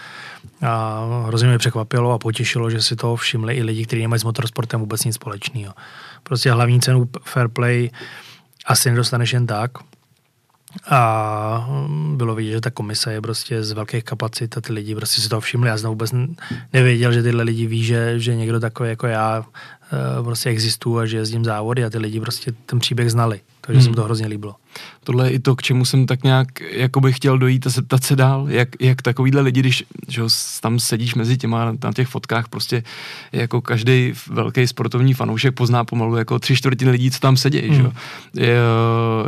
[SPEAKER 2] a hrozně mě překvapilo a potěšilo, že si to všimli i lidi, kteří nemají s motorsportem vůbec nic společného. Prostě hlavní cenu fair play asi nedostaneš jen tak, a bylo vidět, že ta komise je prostě z velkých kapacit a ty lidi prostě si to všimli. Já jsem vůbec nevěděl, že tyhle lidi ví, že, že někdo takový jako já prostě existuju a že jezdím závody a ty lidi prostě ten příběh znali. Takže hmm. se mi to hrozně líbilo.
[SPEAKER 1] Tohle je i to, k čemu jsem tak nějak jakoby chtěl dojít a zeptat se dál, jak, jak takovýhle lidi, když že tam sedíš mezi těma na těch fotkách, prostě jako každý velký sportovní fanoušek pozná pomalu jako tři čtvrtiny lidí, co tam sedí, hmm. že? Je,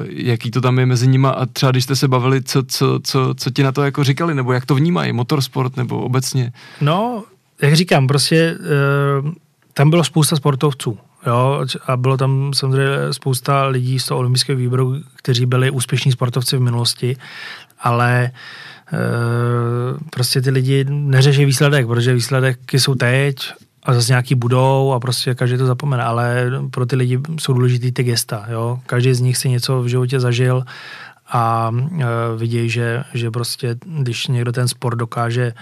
[SPEAKER 1] jaký to tam je mezi nima a třeba když jste se bavili, co, co, co, co ti na to jako říkali, nebo jak to vnímají, motorsport nebo obecně?
[SPEAKER 2] No, jak říkám, prostě uh tam bylo spousta sportovců. Jo, a bylo tam samozřejmě spousta lidí z toho olympijského výboru, kteří byli úspěšní sportovci v minulosti, ale e, prostě ty lidi neřeší výsledek, protože výsledky jsou teď a zase nějaký budou a prostě každý to zapomene, ale pro ty lidi jsou důležitý ty gesta, jo. Každý z nich si něco v životě zažil a e, vidějí, že, že prostě když někdo ten sport dokáže e,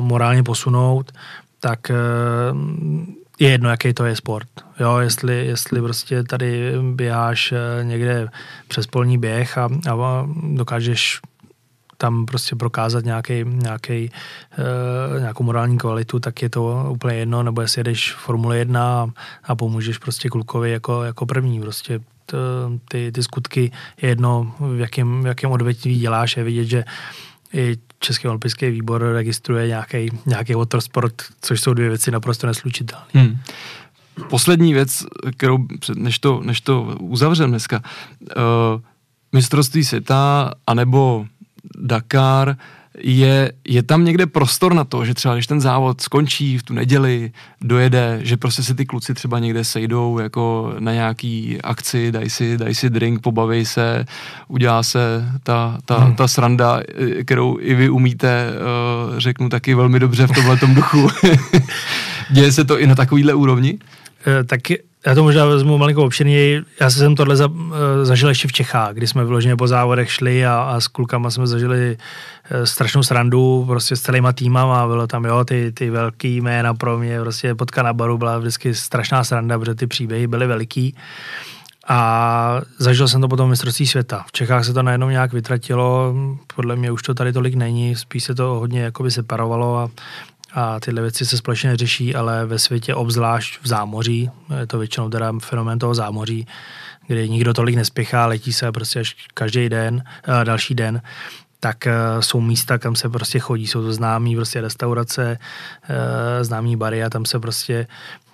[SPEAKER 2] morálně posunout, tak eh, je jedno, jaký to je sport. Jo, jestli, jestli prostě tady běháš eh, někde přes polní běh a, a dokážeš tam prostě prokázat nějaký, nějaký, uh, nějakou morální kvalitu, tak je to úplně jedno, nebo jestli jedeš Formule 1 a, a pomůžeš prostě klukovi jako, jako první. Prostě ty, ty skutky je jedno, v jakém, v jakém odvětví děláš, je vidět, že i Český olympijský výbor registruje nějaký, nějaký motorsport, což jsou dvě věci naprosto neslučitelné. Hmm.
[SPEAKER 1] Poslední věc, kterou, než to, než to uzavřeme dneska, uh, mistrovství světa anebo Dakar, je, je tam někde prostor na to, že třeba když ten závod skončí v tu neděli, dojede, že prostě se ty kluci třeba někde sejdou jako na nějaký akci, dají si, daj si drink, pobaví se, udělá se ta, ta, hmm. ta sranda, kterou i vy umíte, uh, řeknu taky velmi dobře v tomhle duchu. Děje se to i na takovýhle úrovni?
[SPEAKER 2] Eh, taky já to možná vezmu malinko obširněji. Já jsem tohle za, eh, zažil ještě v Čechách, kdy jsme vyloženě po závodech šli a, a s klukama jsme zažili strašnou srandu prostě s celýma týmama. Bylo tam, jo, ty, ty velký jména pro mě, prostě potka na baru byla vždycky strašná sranda, protože ty příběhy byly veliký. A zažil jsem to potom v mistrovství světa. V Čechách se to najednou nějak vytratilo, podle mě už to tady tolik není, spíš se to hodně jakoby separovalo a a tyhle věci se společně neřeší, ale ve světě obzvlášť v zámoří, je to většinou teda fenomén toho zámoří, kdy nikdo tolik nespěchá, letí se prostě až každý den, další den, tak eh, jsou místa, kam se prostě chodí. Jsou to známí prostě restaurace, eh, známí bary a tam se prostě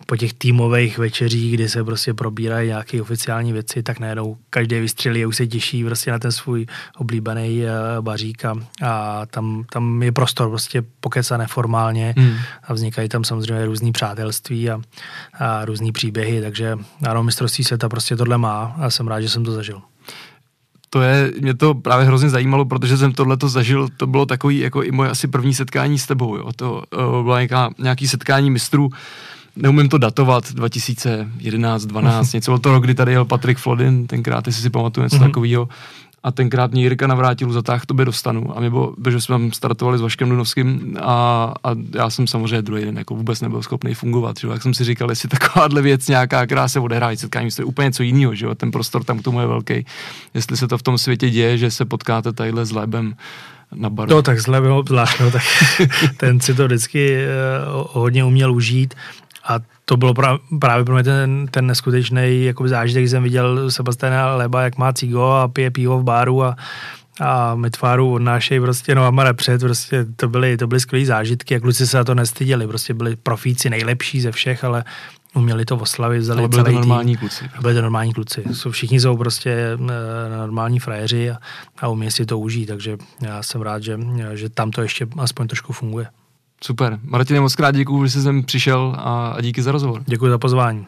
[SPEAKER 2] po těch týmových večeřích, kdy se prostě probírají nějaké oficiální věci, tak najednou každý vystřelí a už se těší prostě na ten svůj oblíbený eh, bařík a, a tam, tam je prostor prostě pokecat neformálně hmm. a vznikají tam samozřejmě různý přátelství a, a různý příběhy, takže ano, mistrovství světa prostě tohle má a jsem rád, že jsem to zažil
[SPEAKER 1] to je, mě to právě hrozně zajímalo, protože jsem tohle to zažil, to bylo takový jako i moje asi první setkání s tebou, jo. to uh, bylo nějaká, nějaký setkání mistrů, neumím to datovat, 2011, 12, něco bylo to rok, kdy tady jel Patrik Flodin, tenkrát, jestli si pamatuju něco mm-hmm. takového, a tenkrát mě Jirka navrátil, zatáh tobě dostanu. A mě bylo, že jsme tam startovali s Vaškem Dunovským a, a, já jsem samozřejmě druhý den jako vůbec nebyl schopný fungovat. Že? Jak jsem si říkal, jestli takováhle věc nějaká, která se odehrájí setkání, to je úplně něco jiného, že? ten prostor tam k tomu je velký. Jestli se to v tom světě děje, že se potkáte tadyhle s Lebem na baru.
[SPEAKER 2] To tak s Lebem obzvlášť, no, tak ten si to vždycky uh, hodně uměl užít a to bylo pra, právě pro mě ten, ten neskutečný jako zážitek, jsem viděl Sebastiana Leba, jak má cigo a pije pivo v baru a, a Metváru odnášejí prostě no a před, prostě to byly, to byly skvělé zážitky a kluci se za to nestyděli, prostě byli profíci nejlepší ze všech, ale uměli to oslavit, vzali
[SPEAKER 1] ale byli to normální tým. kluci.
[SPEAKER 2] Byli to normální kluci. Jsou, všichni jsou prostě e, normální frajeři a, a umí si to užít, takže já jsem rád, že, že tam to ještě aspoň trošku funguje.
[SPEAKER 1] Super. Martine, moc krát děkuju, že jsi sem přišel a, a díky za rozhovor.
[SPEAKER 2] Děkuji za pozvání.